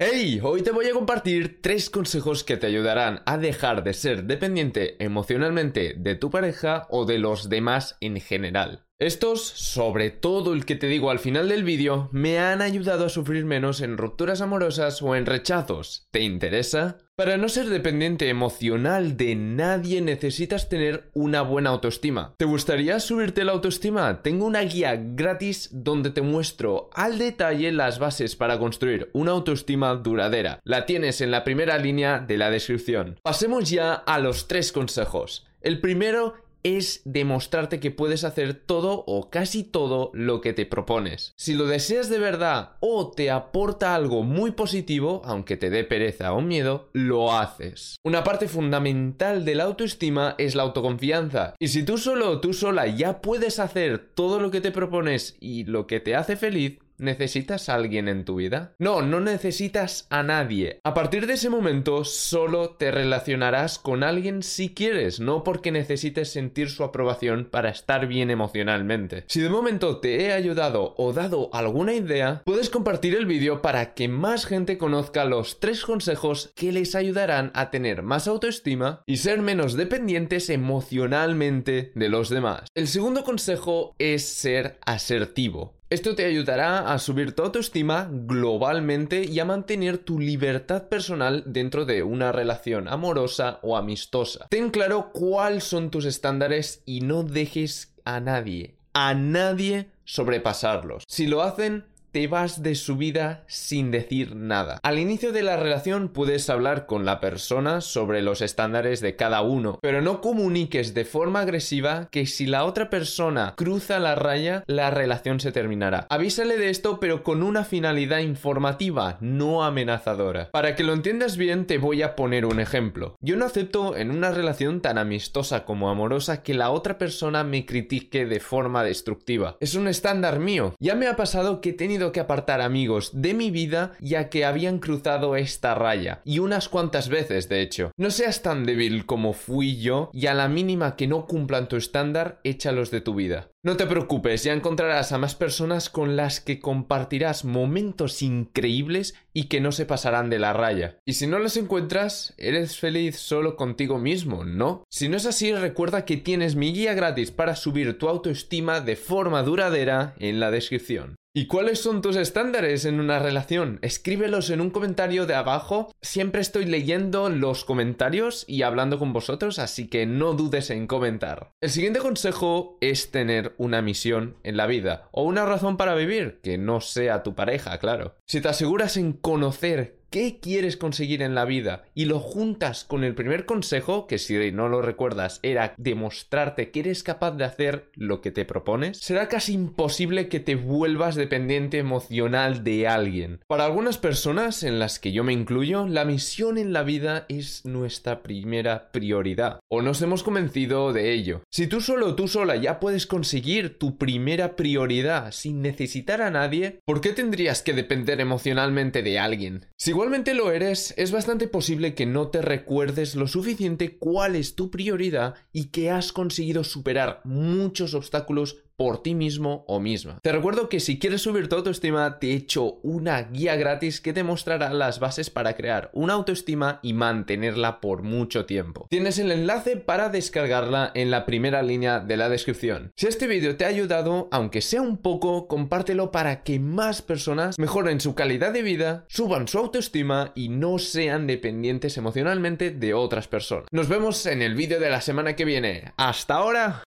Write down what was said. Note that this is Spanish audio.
Hey, hoy te voy a compartir tres consejos que te ayudarán a dejar de ser dependiente emocionalmente de tu pareja o de los demás en general. Estos, sobre todo el que te digo al final del vídeo, me han ayudado a sufrir menos en rupturas amorosas o en rechazos. ¿Te interesa? Para no ser dependiente emocional de nadie necesitas tener una buena autoestima. ¿Te gustaría subirte la autoestima? Tengo una guía gratis donde te muestro al detalle las bases para construir una autoestima duradera. La tienes en la primera línea de la descripción. Pasemos ya a los tres consejos. El primero es demostrarte que puedes hacer todo o casi todo lo que te propones. Si lo deseas de verdad o te aporta algo muy positivo, aunque te dé pereza o miedo, lo haces. Una parte fundamental de la autoestima es la autoconfianza. Y si tú solo o tú sola ya puedes hacer todo lo que te propones y lo que te hace feliz, ¿Necesitas a alguien en tu vida? No, no necesitas a nadie. A partir de ese momento solo te relacionarás con alguien si quieres, no porque necesites sentir su aprobación para estar bien emocionalmente. Si de momento te he ayudado o dado alguna idea, puedes compartir el vídeo para que más gente conozca los tres consejos que les ayudarán a tener más autoestima y ser menos dependientes emocionalmente de los demás. El segundo consejo es ser asertivo. Esto te ayudará a subir tu autoestima globalmente y a mantener tu libertad personal dentro de una relación amorosa o amistosa. Ten claro cuáles son tus estándares y no dejes a nadie, a nadie sobrepasarlos. Si lo hacen, te vas de su vida sin decir nada. Al inicio de la relación puedes hablar con la persona sobre los estándares de cada uno, pero no comuniques de forma agresiva que si la otra persona cruza la raya, la relación se terminará. Avísale de esto pero con una finalidad informativa, no amenazadora. Para que lo entiendas bien te voy a poner un ejemplo. Yo no acepto en una relación tan amistosa como amorosa que la otra persona me critique de forma destructiva. Es un estándar mío. Ya me ha pasado que he tenido que apartar amigos de mi vida ya que habían cruzado esta raya, y unas cuantas veces de hecho. No seas tan débil como fui yo y a la mínima que no cumplan tu estándar, échalos de tu vida. No te preocupes, ya encontrarás a más personas con las que compartirás momentos increíbles y que no se pasarán de la raya. Y si no los encuentras, eres feliz solo contigo mismo, ¿no? Si no es así, recuerda que tienes mi guía gratis para subir tu autoestima de forma duradera en la descripción. ¿Y cuáles son tus estándares en una relación? Escríbelos en un comentario de abajo. Siempre estoy leyendo los comentarios y hablando con vosotros, así que no dudes en comentar. El siguiente consejo es tener una misión en la vida o una razón para vivir, que no sea tu pareja, claro. Si te aseguras en conocer qué quieres conseguir en la vida y lo juntas con el primer consejo, que si no lo recuerdas era demostrarte que eres capaz de hacer lo que te propones, será casi imposible que te vuelvas dependiente emocional de alguien. Para algunas personas, en las que yo me incluyo, la misión en la vida es nuestra primera prioridad, o nos hemos convencido de ello. Si tú solo tú sola ya puedes conseguir tu primera prioridad sin necesitar a nadie, ¿por qué tendrías que depender emocionalmente de alguien? Si igualmente lo eres, es bastante posible que no te recuerdes lo suficiente cuál es tu prioridad y que has conseguido superar muchos obstáculos por ti mismo o misma. Te recuerdo que si quieres subir tu autoestima, te he hecho una guía gratis que te mostrará las bases para crear una autoestima y mantenerla por mucho tiempo. Tienes el enlace para descargarla en la primera línea de la descripción. Si este vídeo te ha ayudado, aunque sea un poco, compártelo para que más personas mejoren su calidad de vida, suban su autoestima y no sean dependientes emocionalmente de otras personas. Nos vemos en el vídeo de la semana que viene. ¡Hasta ahora!